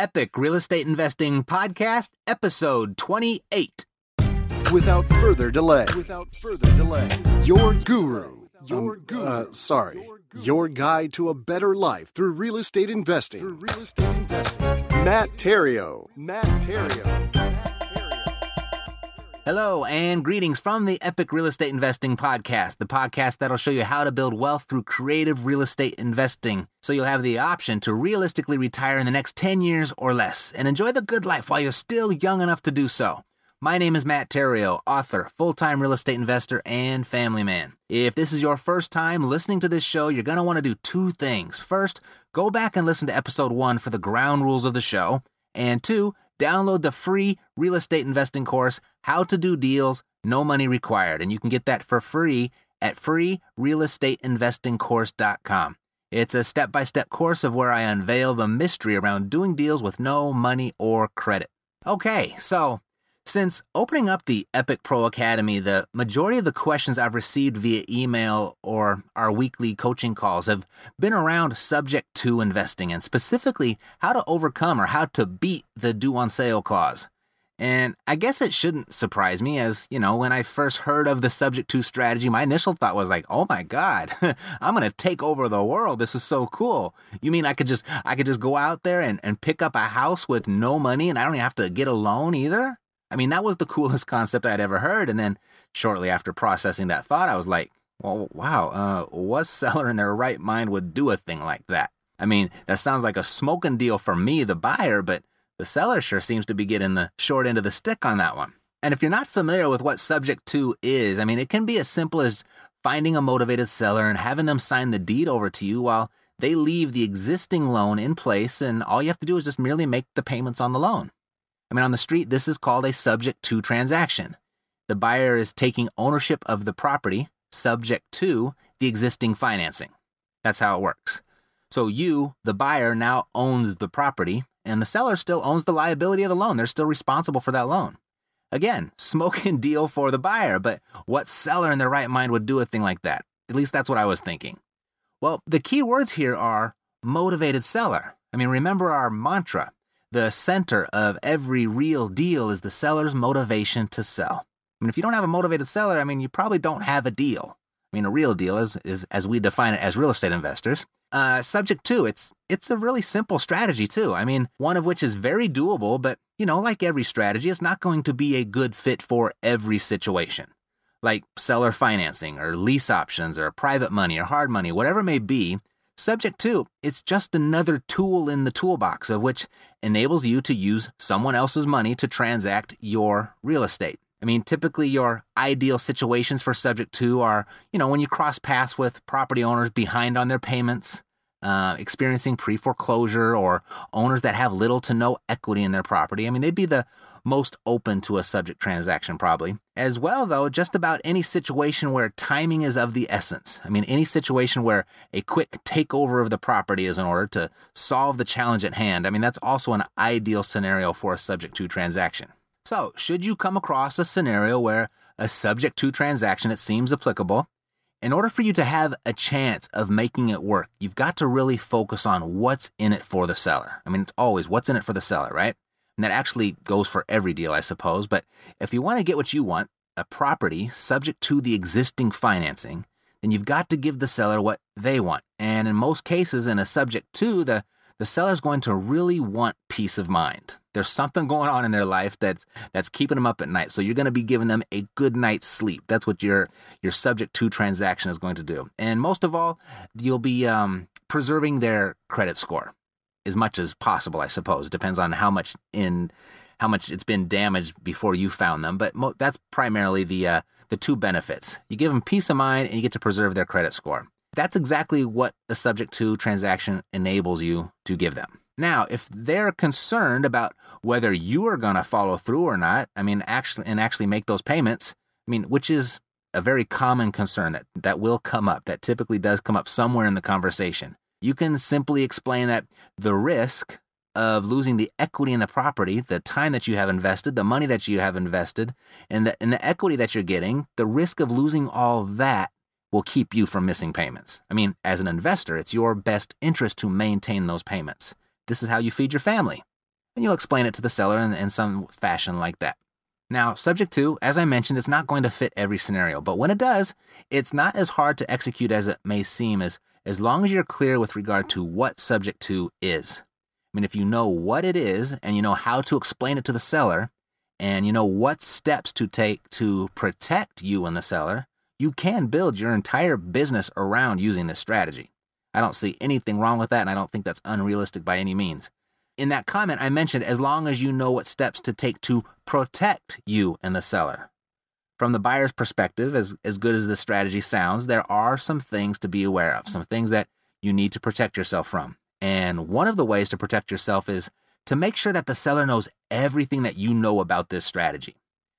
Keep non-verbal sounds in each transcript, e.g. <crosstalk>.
Epic Real Estate Investing Podcast, episode 28. Without further delay, without further delay, your guru, your um, guru, uh, sorry, your guide to a better life through real estate investing. Through real estate investing. Matt Theriault, Matt Theriault. Hello and greetings from the Epic Real Estate Investing Podcast, the podcast that'll show you how to build wealth through creative real estate investing. So you'll have the option to realistically retire in the next 10 years or less and enjoy the good life while you're still young enough to do so. My name is Matt Theriault, author, full time real estate investor, and family man. If this is your first time listening to this show, you're going to want to do two things. First, go back and listen to episode one for the ground rules of the show. And two, download the free real estate investing course, How to Do Deals, No Money Required. And you can get that for free at freerealestateinvestingcourse.com. It's a step by step course of where I unveil the mystery around doing deals with no money or credit. Okay, so since opening up the Epic Pro Academy, the majority of the questions I've received via email or our weekly coaching calls have been around subject to investing and specifically how to overcome or how to beat the due on sale clause. And I guess it shouldn't surprise me as, you know, when I first heard of the subject to strategy, my initial thought was like, "Oh my god, <laughs> I'm to take over the world. This is so cool." You mean I could just I could just go out there and and pick up a house with no money and I don't even have to get a loan either? I mean, that was the coolest <laughs> concept I'd ever heard. And then shortly after processing that thought, I was like, well, wow, uh, what seller in their right mind would do a thing like that? I mean, that sounds like a smoking deal for me, the buyer, but the seller sure seems to be getting the short end of the stick on that one. And if you're not familiar with what subject to is, I mean, it can be as simple as finding a motivated seller and having them sign the deed over to you while they leave the existing loan in place, and all you have to do is just merely make the payments on the loan. I mean, on the street, this is called a subject to transaction. The buyer is taking ownership of the property subject to the existing financing. That's how it works. So you, the buyer, now owns the property, and the seller still owns the liability of the loan. They're still responsible for that loan. Again, <laughs> smoking deal for the buyer, but what seller in their right mind would do a thing like that? At least that's what I was thinking. Well, the key words here are motivated seller. I mean, remember our mantra the center of every real deal is the seller's motivation to sell. I mean, if you don't have a motivated seller, I mean, you probably don't have a deal. I mean, a real deal is, is as we define it as real estate investors. Uh, subject to it's it's a really simple strategy too. I mean, one of which is very doable, but you know, like every strategy, it's not going to be a good fit for every situation. Like seller financing or lease options or private money or hard money, whatever it may be, Subject to, it's just another tool in the toolbox of which enables you to use someone else's money to transact your real estate. I mean, typically your ideal situations for subject to are, you know, when you cross paths with property owners behind on their payments, uh, experiencing pre foreclosure, or owners that have little to no equity in their property. I mean, they'd be the most open to a subject transaction, probably. As well, though, just about any situation where timing is of the essence. I mean, any situation where a quick takeover of the property is in order to solve the challenge at hand. I mean, that's also an ideal scenario for a subject to transaction. So, should you come across a scenario where a subject to transaction it seems applicable, in order for you to have a chance of making it work, you've got to really focus on what's in it for the seller. I mean, it's always what's in it for the seller, right? And that actually goes for every deal, I suppose. But if you want to get what you want, a property subject to the existing financing, then you've got to give the seller what they want. And in most cases, in a subject to, the, the seller's going to really want peace of mind. There's something going on in their life that's that's keeping them up at night. So you're going to be giving them a good night's sleep. That's what your your subject to transaction is going to do. And most of all, you'll be um, preserving their credit score as much as possible, I suppose. Depends on how much in how much it's been damaged before you found them, but mo- that's primarily the uh, the two benefits. You give them peace of mind and you get to preserve their credit score. that's exactly what a subject to transaction enables you to give them. Now, if they're concerned about whether you are going to follow through or not, I mean, actually, and actually make those payments, I mean, which is a very common concern that, that will come up, that typically does come up somewhere in the conversation. You can simply explain that the risk of losing the equity in the property, the time that you have invested, the money that you have invested, and the, and the equity that you're getting, the risk of losing all that will keep you from missing payments. I mean, as an investor, it's your best interest to maintain those payments. This is how you feed your family. And you'll explain it to the seller in, in some fashion like that. Now, subject to, as I mentioned, it's not going to fit every scenario, but when it does, it's not as hard to execute as it may seem as, as long as you're clear with regard to what subject to is. I mean, if you know what it is and you know how to explain it to the seller and you know what steps to take to protect you and the seller, you can build your entire business around using this strategy. I don't see anything wrong with that, and I don't think that's unrealistic by any means. In that comment, I mentioned as long as you know what steps to take to protect you and the seller. From the buyer's perspective, as, as good as this strategy sounds, there are some things to be aware of, some things that you need to protect yourself from. And one of the ways to protect yourself is to make sure that the seller knows everything that you know about this strategy.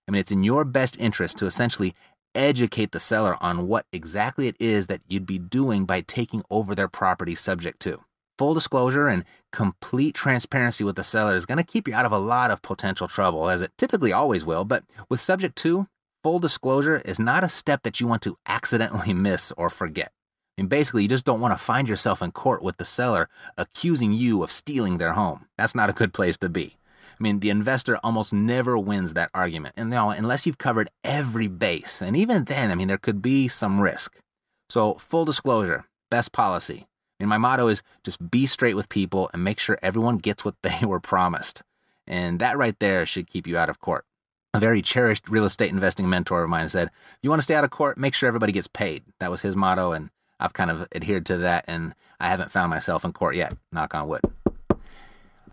I mean, it's in your best interest to essentially educate the seller on what exactly it is that you'd be doing by taking over their property subject to. Full disclosure and complete transparency with the seller is going to keep you out of a lot of potential trouble, as it typically always will. But with subject to, full disclosure is not a step that you want to accidentally <laughs> miss or forget. I mean, basically, you just don't want to find yourself in court with the seller accusing you of stealing their home. That's not a good place to be. I mean, the investor almost never wins that argument. And now, unless you've covered every base, and even then, I mean, there could be some risk. So, full disclosure, best policy. Mean, my motto is just be straight with people and make sure everyone gets what they <laughs> were promised. And that right there should keep you out of court. A very cherished real estate investing mentor of mine said, you want to stay out of court, make sure everybody gets paid. That was his motto, and I've kind of adhered to that, and I haven't found myself in court yet, knock on wood.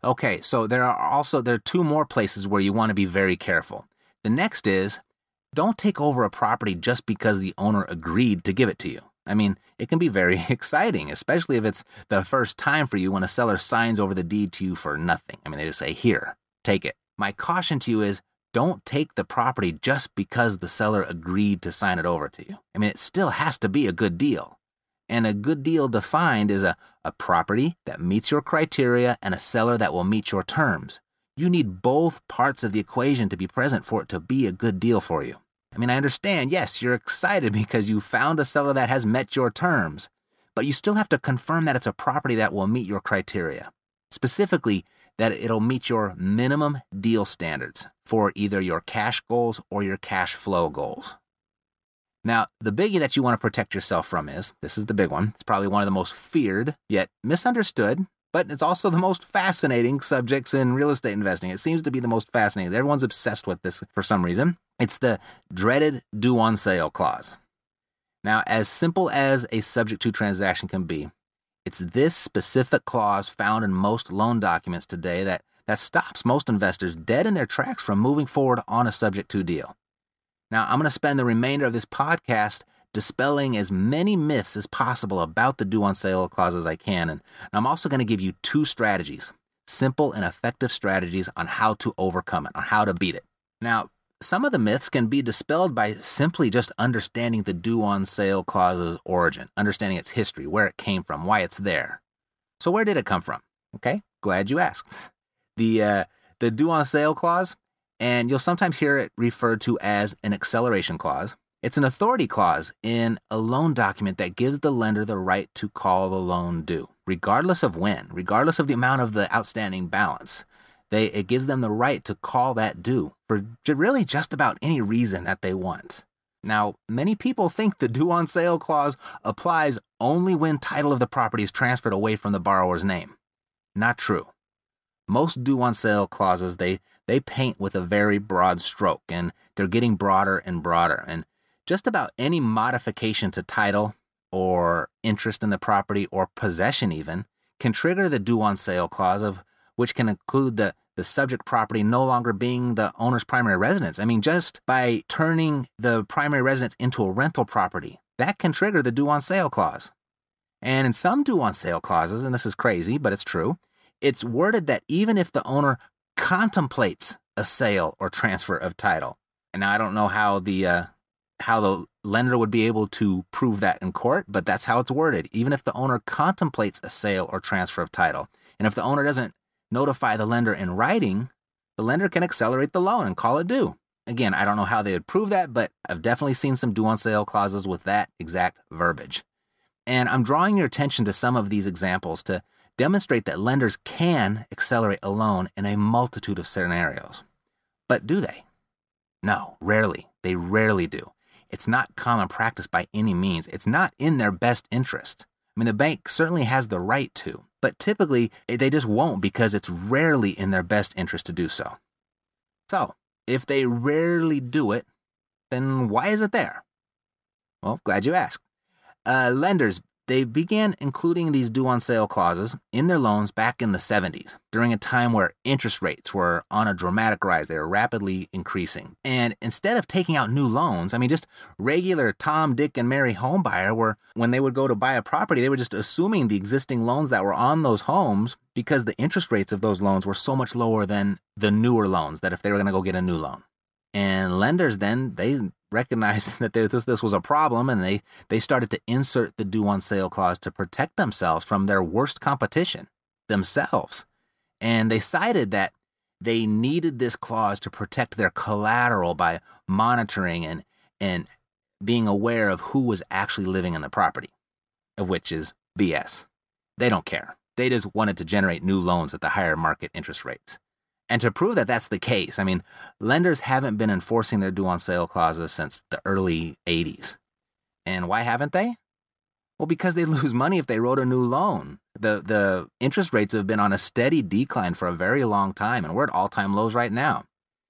Okay, so there are also there are two more places where you want to be very careful. The next is don't take over a property just because the owner agreed to give it to you. I mean, it can be very <laughs> exciting, especially if it's the first time for you when a seller signs over the deed to you for nothing. I mean, they just say, "Here, take it." My caution to you is don't take the property just because the seller agreed to sign it over to you. I mean, it still has to be a good deal. And a good deal defined is a, a property that meets your criteria and a seller that will meet your terms. You need both parts of the equation to be present for it to be a good deal for you. I mean, I understand, yes, you're excited <laughs> because you found a seller that has met your terms, but you still have to confirm that it's a property that will meet your criteria. Specifically, that it'll meet your minimum deal standards for either your cash goals or your cash flow goals. Now, the biggie that you want to protect yourself from is this is the big one. It's probably one of the most feared, yet misunderstood, but it's also the most fascinating subjects in real estate investing. It seems to be the most fascinating. Everyone's obsessed with this for some reason. It's the dreaded due on sale clause. Now, as simple as a subject to transaction can be, it's this specific clause found in most loan documents today that, that stops most investors dead in their tracks from moving forward on a subject to deal. Now, I'm going to spend the remainder of this podcast dispelling as many myths as possible about the due on sale clause as I can. And I'm also going to give you two strategies, simple and effective strategies on how to overcome it, on how to beat it. Now, some of the myths can be dispelled by simply just understanding the due on sale clause's origin, understanding its history, where it came from, why it's there. So, where did it come from? Okay, glad you asked. The uh, the due on sale clause and you'll sometimes hear it referred to as an acceleration clause. It's an authority clause in a loan document that gives the lender the right to call the loan due, regardless of when, regardless of the amount of the outstanding balance. They, it gives them the right to call that due for really just about any reason that they want. Now, many people think the due on sale clause applies only when title of the property is transferred away from the borrower's name. Not true. Most due on sale clauses, they, they paint with a very broad stroke and they're getting broader and broader. And just about any modification to title or interest in the property or possession even can trigger the due on sale clause of which can include the the subject property no longer being the owner's primary residence. I mean, just by turning the primary residence into a rental property, that can trigger the due on sale clause. And in some due on sale clauses, and this is crazy, but it's true, it's worded that even if the owner contemplates a sale or transfer of title, and now I don't know how the uh, how the lender would be able to prove that in court, but that's how it's worded. Even if the owner contemplates a sale or transfer of title, and if the owner doesn't notify the lender in writing, the lender can accelerate the loan and call it due. Again, I don't know how they would prove that, but I've definitely seen some due on sale clauses with that exact verbiage. And I'm drawing your attention to some of these examples to demonstrate that lenders can accelerate a loan in a multitude of scenarios. But do they? No, rarely. They rarely do. It's not common practice by any means. It's not in their best interest. I mean, the bank certainly has the right to, but typically they just won't because it's rarely in their best interest to do so. So, if they rarely do it, then why is it there? Well, glad you asked. Uh, lenders they began including these due on sale clauses in their loans back in the 70s, during a time where interest rates were on a dramatic rise. They were rapidly increasing. And instead of taking out new loans, I mean, just regular Tom, Dick, and Mary homebuyer were, when they would go to buy a property, they were just assuming the existing loans that were on those homes because the interest rates of those loans were so much lower than the newer loans that if they were going to go get a new loan. And lenders then, they recognized <laughs> that this, this was a problem and they, they started to insert the due on sale clause to protect themselves from their worst competition, themselves. And they cited that they needed this clause to protect their collateral by monitoring and, and being aware of who was actually living in the property, which is BS. They don't care. They just wanted to generate new loans at the higher market interest rates. And to prove that that's the case, I mean, lenders haven't been enforcing their due on sale clauses since the early 80s. And why haven't they? Well, because they <laughs> lose money if they wrote a new loan. The, the interest rates have been on a steady decline for a very long time, and we're at all time lows right now.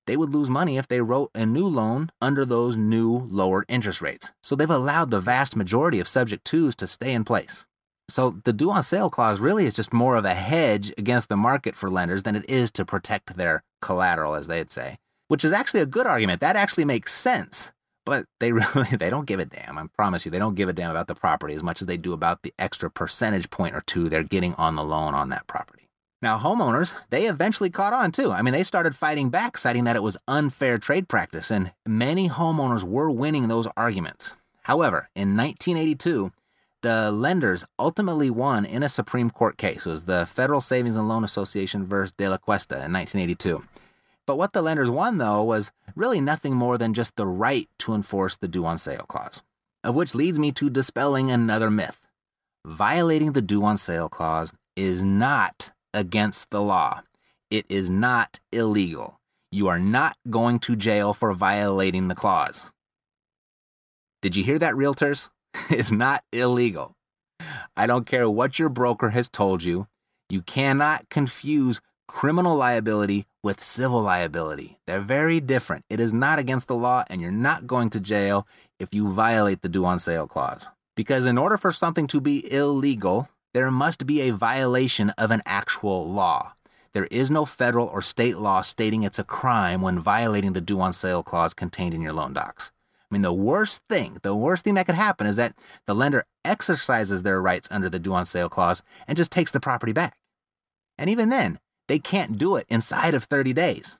They would lose money if they wrote a new loan under those new lower interest rates. So they've allowed the vast majority of subject twos to stay in place. So the due on sale clause really is just more of a hedge against the market for lenders than it is to protect their collateral, as they'd say, which is actually a good argument. That actually makes sense. But they <laughs> really they don't give a damn. I promise you, they don't give a damn about the property as much as they do about the extra percentage point or two they're getting on the loan on that property. Now, homeowners, they eventually caught on too. I mean, they started fighting back, citing that it was unfair trade practice, and many homeowners were winning those arguments. However, in 1982, the lenders ultimately won in a Supreme Court case. It was the Federal Savings and Loan Association versus De La Cuesta in 1982. But what the lenders won, though, was really nothing more than just the right to enforce the due on sale clause. Of which leads me to dispelling another myth. Violating the due on sale clause is not against the law. It is not illegal. You are not going to jail for violating the clause. Did you hear that, realtors? <laughs> is not illegal. I don't care what your broker has told you. You cannot confuse criminal liability with civil liability. They're very different. It is not against the law, and you're not going to jail if you violate the due on sale clause. Because in order for something to be illegal, there must be a violation of an actual law. There is no federal or state law stating it's a crime when violating the due on sale clause contained in your loan docs. I mean, the worst thing, the worst thing that could happen is that the lender exercises their rights under the due on sale clause and just takes the property back. And even then, they can't do it inside of 30 days.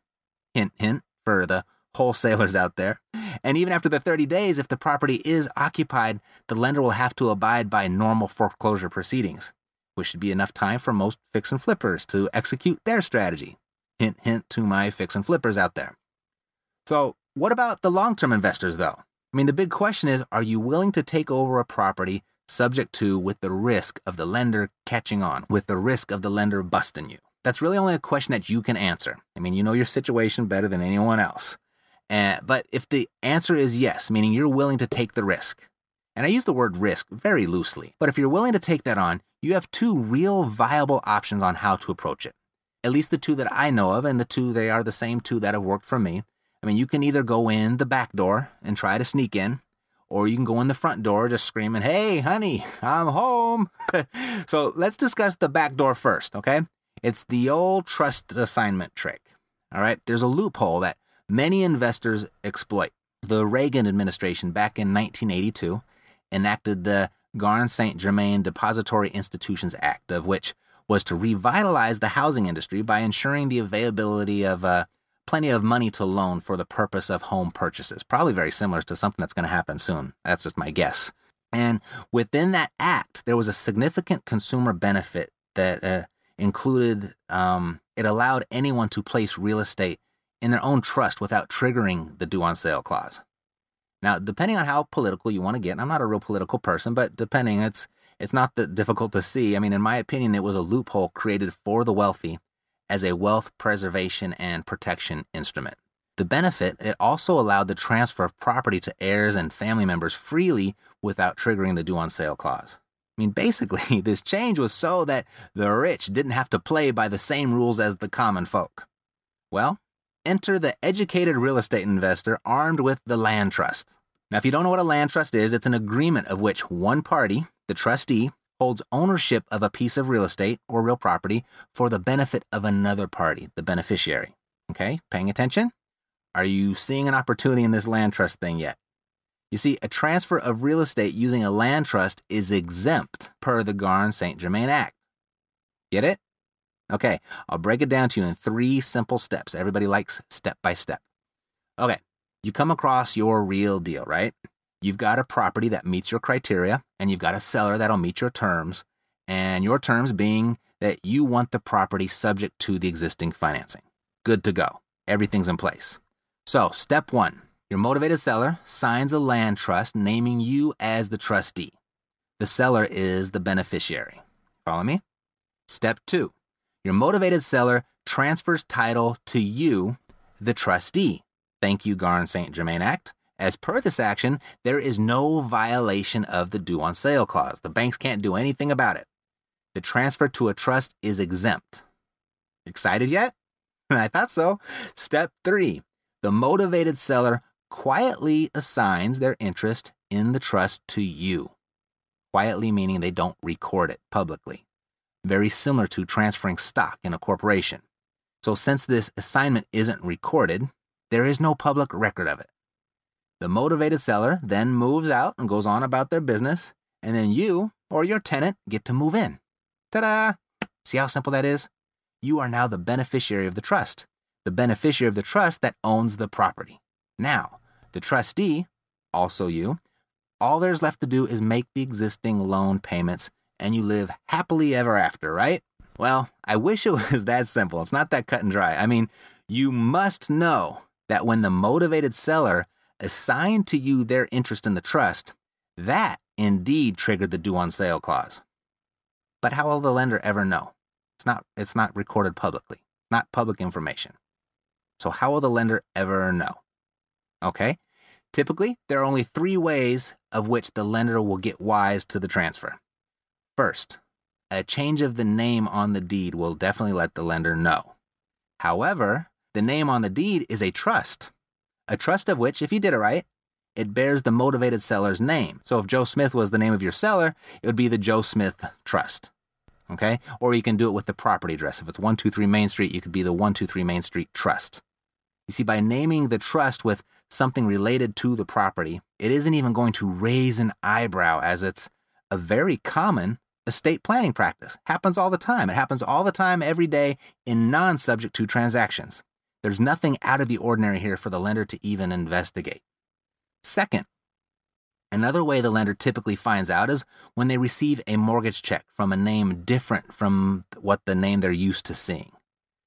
Hint, hint for the wholesalers out there. And even after the 30 days, if the property is occupied, the lender will have to abide by normal foreclosure proceedings, which should be enough time for most fix and flippers to execute their strategy. Hint, hint to my fix and flippers out there. So, what about the long term investors, though? I mean, the big question is are you willing to take over a property subject to with the risk of the lender catching on, with the risk of the lender busting you? That's really only a question that you can answer. I mean, you know your situation better than anyone else. Uh, but if the answer is yes, meaning you're willing to take the risk, and I use the word risk very loosely, but if you're willing to take that on, you have two real viable options on how to approach it. At least the two that I know of, and the two they are the same two that have worked for me. I mean, you can either go in the back door and try to sneak in, or you can go in the front door just screaming, Hey, honey, I'm home. <laughs> so let's discuss the back door first, okay? It's the old trust assignment trick. All right, there's a loophole that many investors exploit. The Reagan administration back in 1982 enacted the Garn St. Germain Depository Institutions Act, of which was to revitalize the housing industry by ensuring the availability of uh, plenty of money to loan for the purpose of home purchases. Probably very similar to something that's going to happen soon. That's just my guess. And within that act, there was a significant consumer benefit that uh, included um, it allowed anyone to place real estate in their own trust without triggering the due on sale clause. Now, depending on how political you want to get, I'm not a real political person, but depending, it's it's not that difficult to see. I mean, in my opinion, it was a loophole created for the wealthy as a wealth preservation and protection instrument. The benefit, it also allowed the transfer of property to heirs and family members freely without triggering the due on sale clause. I mean, basically, <laughs> this change was so that the rich didn't have to play by the same rules as the common folk. Well, enter the educated real estate investor armed with the land trust. Now, if you don't know what a land trust is, it's an agreement of which one party, the trustee, holds ownership of a piece of real estate or real property for the benefit of another party, the beneficiary. Okay, paying attention? Are you seeing an opportunity in this land trust thing yet? You see, a transfer of real estate using a land trust is exempt per the Garn St. Germain Act. Get it? Okay, I'll break it down to you in three simple steps. Everybody likes step by step. Okay, you come across your real deal, right? You've got a property that meets your criteria, and you've got a seller that'll meet your terms, and your terms being that you want the property subject to the existing financing. Good to go. Everything's in place. So, step one your motivated seller signs a land trust naming you as the trustee. The seller is the beneficiary. Follow me? Step two your motivated seller transfers title to you, the trustee. Thank you, Garn St. Germain Act. As per this action, there is no violation of the due on sale clause. The banks can't do anything about it. The transfer to a trust is exempt. Excited yet? <laughs> I thought so. Step three the motivated seller quietly assigns their interest in the trust to you. Quietly meaning they don't record it publicly very similar to transferring stock in a corporation. So, since this assignment isn't recorded, there is no public record of it. The motivated seller then moves out and goes on about their business, and then you or your tenant get to move in. Ta da! See how simple that is? You are now the beneficiary of the trust, the beneficiary of the trust that owns the property. Now, the trustee, also you, all there's left to do is make the existing loan payments and you live happily ever after, right? Well, I wish it <laughs> was that simple. It's not that cut and dry. I mean, you must know that when the motivated seller assigned to you their interest in the trust, that indeed triggered the due on sale clause. But how will the lender ever know? It's not it's not recorded publicly, not public information. So how will the lender ever know? Okay? Typically, there are only 3 ways of which the lender will get wise to the transfer. First, a change of the name on the deed will definitely let the lender know. However, the name on the deed is a trust, a trust of which, if you did it right, it bears the motivated seller's name. So if Joe Smith was the name of your seller, it would be the Joe Smith Trust. Okay? Or you can do it with the property address. If it's 123 Main Street, you could be the 123 Main Street Trust. You see, by naming the trust with something related to the property, it isn't even going to raise an eyebrow as it's a very common estate planning practice. Happens all the time. It happens all the time, every day, in non subject to transactions. There's nothing out of the ordinary here for the lender to even investigate. Second, another way the lender typically finds out is when they receive a mortgage check from a name different from what the name they're used to seeing.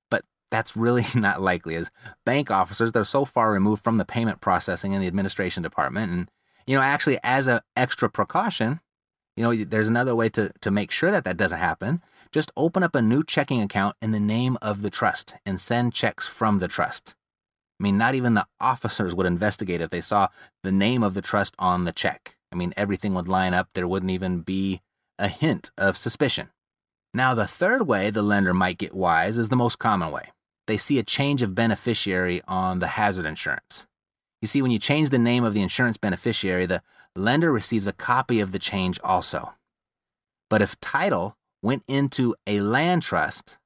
But that's really <laughs> not likely, as bank officers, they're so far removed from the payment processing in the administration department. And, you know, actually, as an extra precaution, you know, there's another way to, to make sure that that doesn't happen. Just open up a new checking account in the name of the trust and send checks from the trust. I mean, not even the officers would investigate if they saw the name of the trust on the check. I mean, everything would line up. There wouldn't even be a hint of suspicion. Now, the third way the lender might get wise is the most common way. They see a change of beneficiary on the hazard insurance. You see, when you change the name of the insurance beneficiary, the lender receives a copy of the change also. But if title went into a land trust,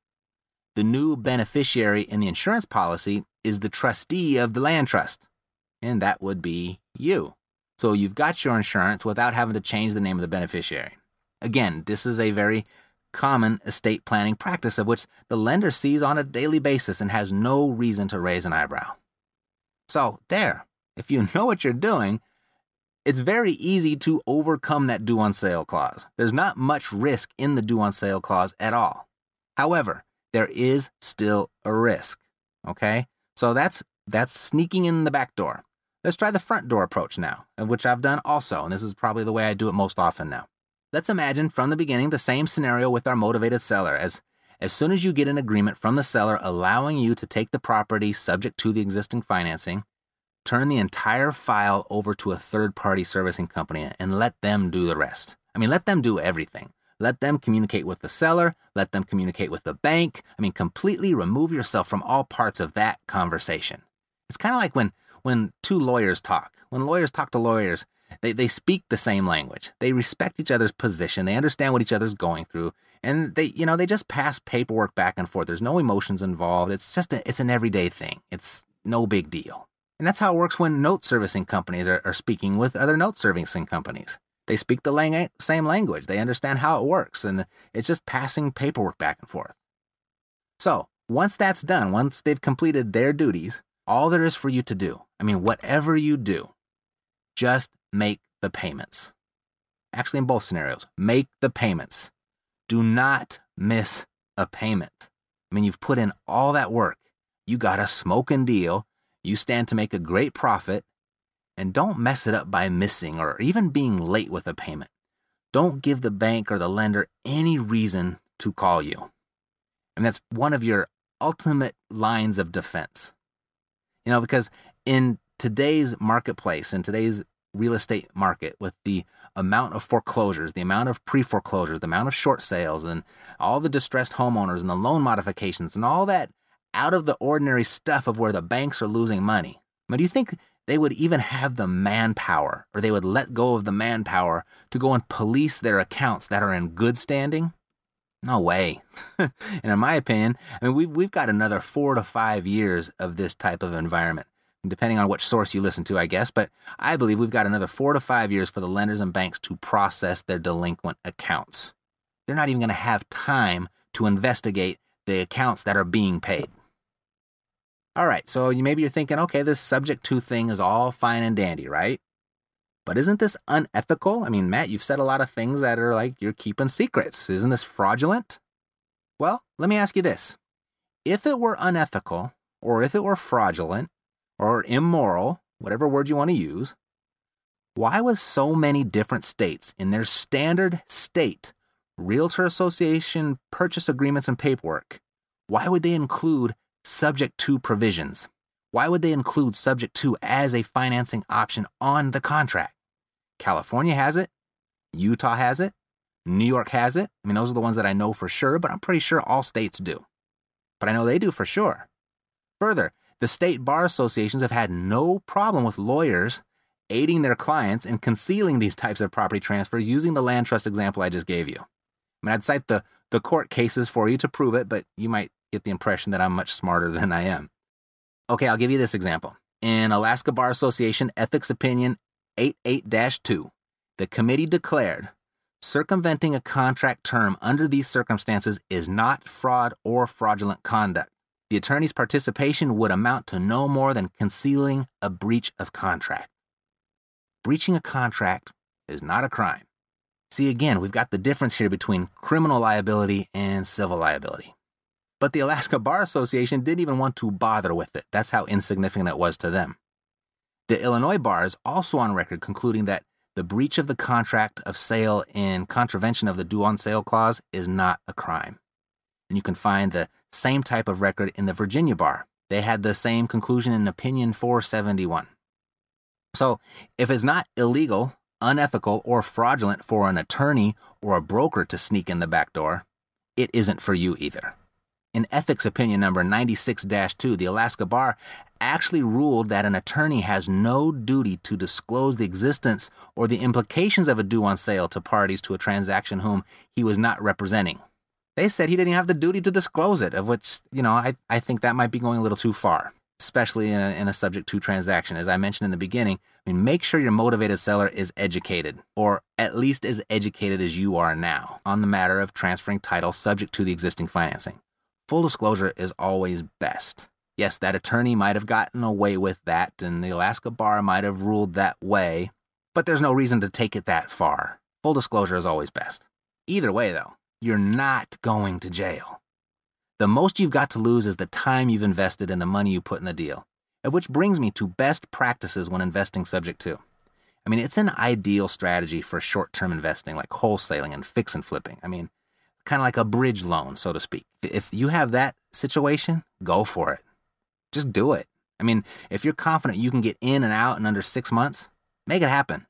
the new beneficiary in the insurance policy is the trustee of the land trust, and that would be you. So you've got your insurance without having to change the name of the beneficiary. Again, this is a very common estate planning practice of which the lender sees on a daily basis and has no reason to raise an eyebrow. So, there, if you <laughs> know what you're doing, it's very easy to overcome that due on sale clause. There's not much risk in the due on sale clause at all. However, there is still a risk. Okay? So that's that's sneaking in the back door. Let's try the front door approach now, which I've done also, and this is probably the way I do it most often now. Let's imagine from the beginning the same scenario with our motivated seller as as soon as you get an agreement from the seller allowing you to take the property subject to the existing financing, turn the entire file over to a third party servicing company and let them do the rest. I mean, let them do everything. Let them communicate with the seller, let them communicate with the bank. I mean, completely remove yourself from all parts of that conversation. It's kind of like when when two lawyers talk. When lawyers talk to lawyers, they, they speak the same language. They respect each other's position. They understand what each other's going through. And they, you know, they just pass paperwork back and forth. There's no emotions involved. It's just a, it's an everyday thing. It's no big deal. And that's how it works when note servicing companies are, are speaking with other note servicing companies. They speak the lang- same language. They understand how it works. And it's just passing paperwork back and forth. So once that's done, once they've completed their duties, all there is for you to do, I mean, whatever you do, just make the payments. Actually, in both scenarios, make the payments. Do not miss a payment. I mean, you've put in all that work. You got a smoking deal. You stand to make a great profit. And don't mess it up by missing or even being late with a payment. Don't give the bank or the lender any reason to call you. And that's one of your ultimate lines of defense. You know, because in today's marketplace, in today's real estate market, with the amount of foreclosures, the amount of pre foreclosures, the amount of short sales, and all the distressed homeowners and the loan modifications and all that out of the ordinary stuff of where the banks are losing money. But do you think they would even have the manpower or they would let go of the manpower to go and police their accounts that are in good standing? No way. <laughs> and in my opinion, I mean, we've, we've got another four to five years of this type of environment, depending on which source you listen to, I guess. But I believe we've got another four to five years for the lenders and banks to process their delinquent accounts. They're not even going to have time to investigate the accounts that are being paid. All right, so maybe you're thinking, okay, this subject to thing is all fine and dandy, right? But isn't this unethical? I mean, Matt, you've said a lot of things that are like you're keeping secrets. Isn't this fraudulent? Well, let me ask you this. If it were unethical, or if it were fraudulent, or immoral, whatever word you want to use, why was so many different states in their standard state realtor association purchase agreements and paperwork, why would they include subject to provisions? Why would they include subject to as a financing option on the contract? California has it, Utah has it, New York has it. I mean, those are the ones that I know for sure, but I'm pretty sure all states do. But I know they do for sure. Further, the state bar associations have had no problem with lawyers aiding their clients in concealing these types of property transfers using the land trust example I just gave you. I mean, I'd cite the, the court cases for you to prove it, but you might get the impression that I'm much smarter <laughs> than I am. Okay, I'll give you this example. In Alaska Bar Association Ethics Opinion 88 2, the committee declared circumventing a contract term under these circumstances is not fraud or fraudulent conduct. The attorney's participation would amount to no more than concealing a breach of contract. Breaching a contract is not a crime. See, again, we've got the difference here between criminal liability and civil liability. But the Alaska Bar Association didn't even want to bother with it. That's how insignificant it was to them. The Illinois bar is also on record concluding that the breach of the contract of sale in contravention of the due on sale clause is not a crime. And you can find the same type of record in the Virginia bar. They had the same conclusion in Opinion 471. So, if it's not illegal, unethical, or fraudulent for an attorney or a broker to sneak in the back door, it isn't for you either. In ethics opinion number 96 2, the Alaska Bar actually ruled that an attorney has no duty to disclose the existence or the implications of a due on sale to parties to a transaction whom he was not representing. They said he didn't have the duty to disclose it, of which, you know, I, I think that might be going a little too far. especially in a, in a subject to transaction. As I mentioned in the beginning, I mean, make sure your motivated seller is educated, or at least as educated as you are now, on the matter of transferring title subject to the existing financing. Full disclosure is always best. Yes, that attorney might have gotten away with that, and the Alaska bar might have ruled that way, but there's no reason to take it that far. Full disclosure is always best. Either way, though, you're not going to jail. The most you've got to lose is the time you've invested and the money you put in the deal. Which brings me to best practices when investing subject to. I mean, it's an ideal strategy for short term investing like wholesaling and fix and flipping. I mean, kind of like a bridge loan, so to speak. If you have that situation, go for it. Just do it. I mean, if you're confident you can get in and out in under six months, make it happen.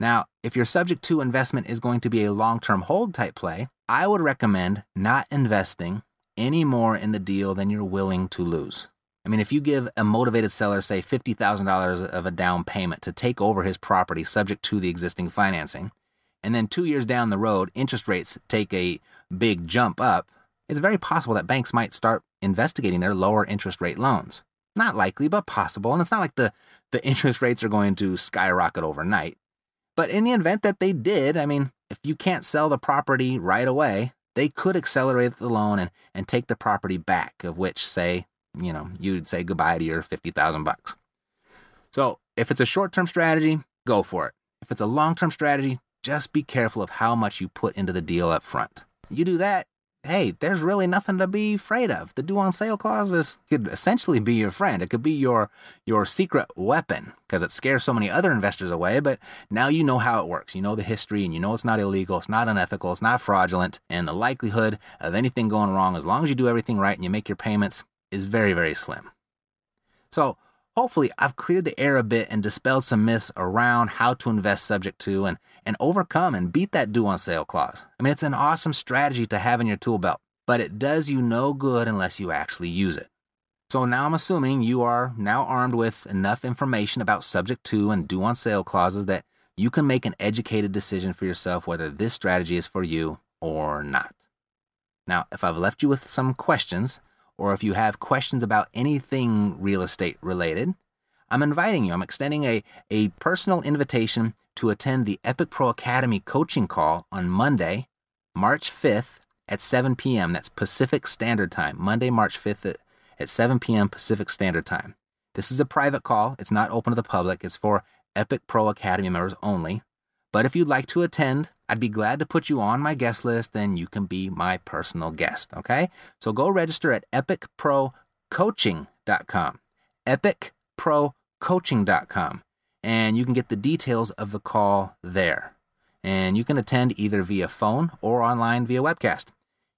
Now, if your subject to investment is going to be a long term hold type play, I would recommend not investing any more in the deal than you're willing to lose. I mean, if you give a motivated seller, say, $50,000 of a down payment to take over his property subject to the existing financing, and then two years down the road, interest rates take a big jump up, it's very possible that banks might start investigating their lower interest rate loans. Not likely, but possible. And it's not like the, the <laughs> interest rates are going to skyrocket overnight. But in the event that they did, I mean, if you can't sell the property right away, they could accelerate the loan and, and take the property back, of which, say, you know, you'd say goodbye to your 50,000 bucks. So if it's a short term strategy, go for it. If it's a long term strategy, just be careful of how much you put into the deal up front. You do that, hey, there's really nothing to be afraid of. The due on sale clauses could essentially be your friend. It could be your your secret weapon because it scares so many other investors away, but now you know how it works. You know the history and you know it's not illegal, it's not unethical, it's not fraudulent, and the likelihood of anything going wrong as long as you do everything right and you make your payments is very very slim. So, Hopefully, I've cleared the air a bit and dispelled some myths around how to invest subject to and, and overcome and beat that due on sale clause. I mean, it's an awesome strategy to have in your tool belt, but it does you no good unless you actually use it. So now I'm assuming you are now armed with enough information about subject to and due on sale clauses that you can make an educated decision for yourself whether this strategy is for you or not. Now, if I've left you with some questions, or if you have questions about anything real estate related, I'm inviting you, I'm extending a, a personal invitation to attend the Epic Pro Academy coaching call on Monday, March 5th at 7 p.m. That's Pacific Standard Time. Monday, March 5th at, at 7 p.m. Pacific Standard Time. This is a private call. It's not open to the public. It's for Epic Pro Academy members only. But if you'd like to attend, I'd be glad to put you on my guest list, then you can be my personal guest, okay? So go register at epicprocoaching.com. Epicprocoaching.com. And you can get the details of the call there. And you can attend either via phone or online via webcast.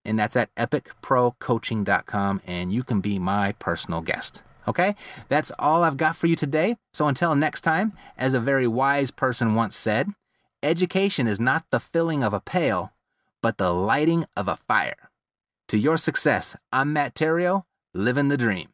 And that's at epicprocoaching.com, and you can be my personal guest. Okay? That's all I've got for you today. So until next time, as a very wise person once said, Education is not the filling of a pail, but the lighting of a fire. To your success, I'm Matt Theriault, living the dream.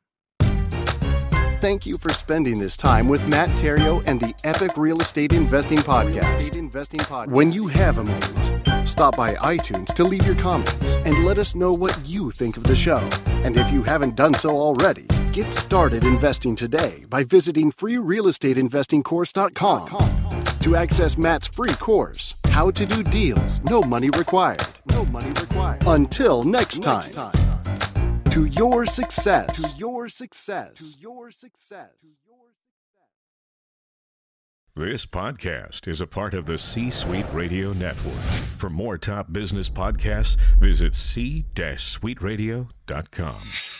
Thank you for spending this time with Matt Theriault and the Epic Real Estate Investing Podcast. When you have a moment, stop by iTunes to leave your comments and let us know what you think of the show. And if you haven't done so already, get started investing today by visiting freerealestateinvestingcourse.com to access Matt's free course, How to Do Deals, No Money Required. No money required. Until next time. Next time. To your success. To your success. To your success. This podcast is a part of the C Suite Radio Network. For more top business podcasts, visit c-suiteradio.com.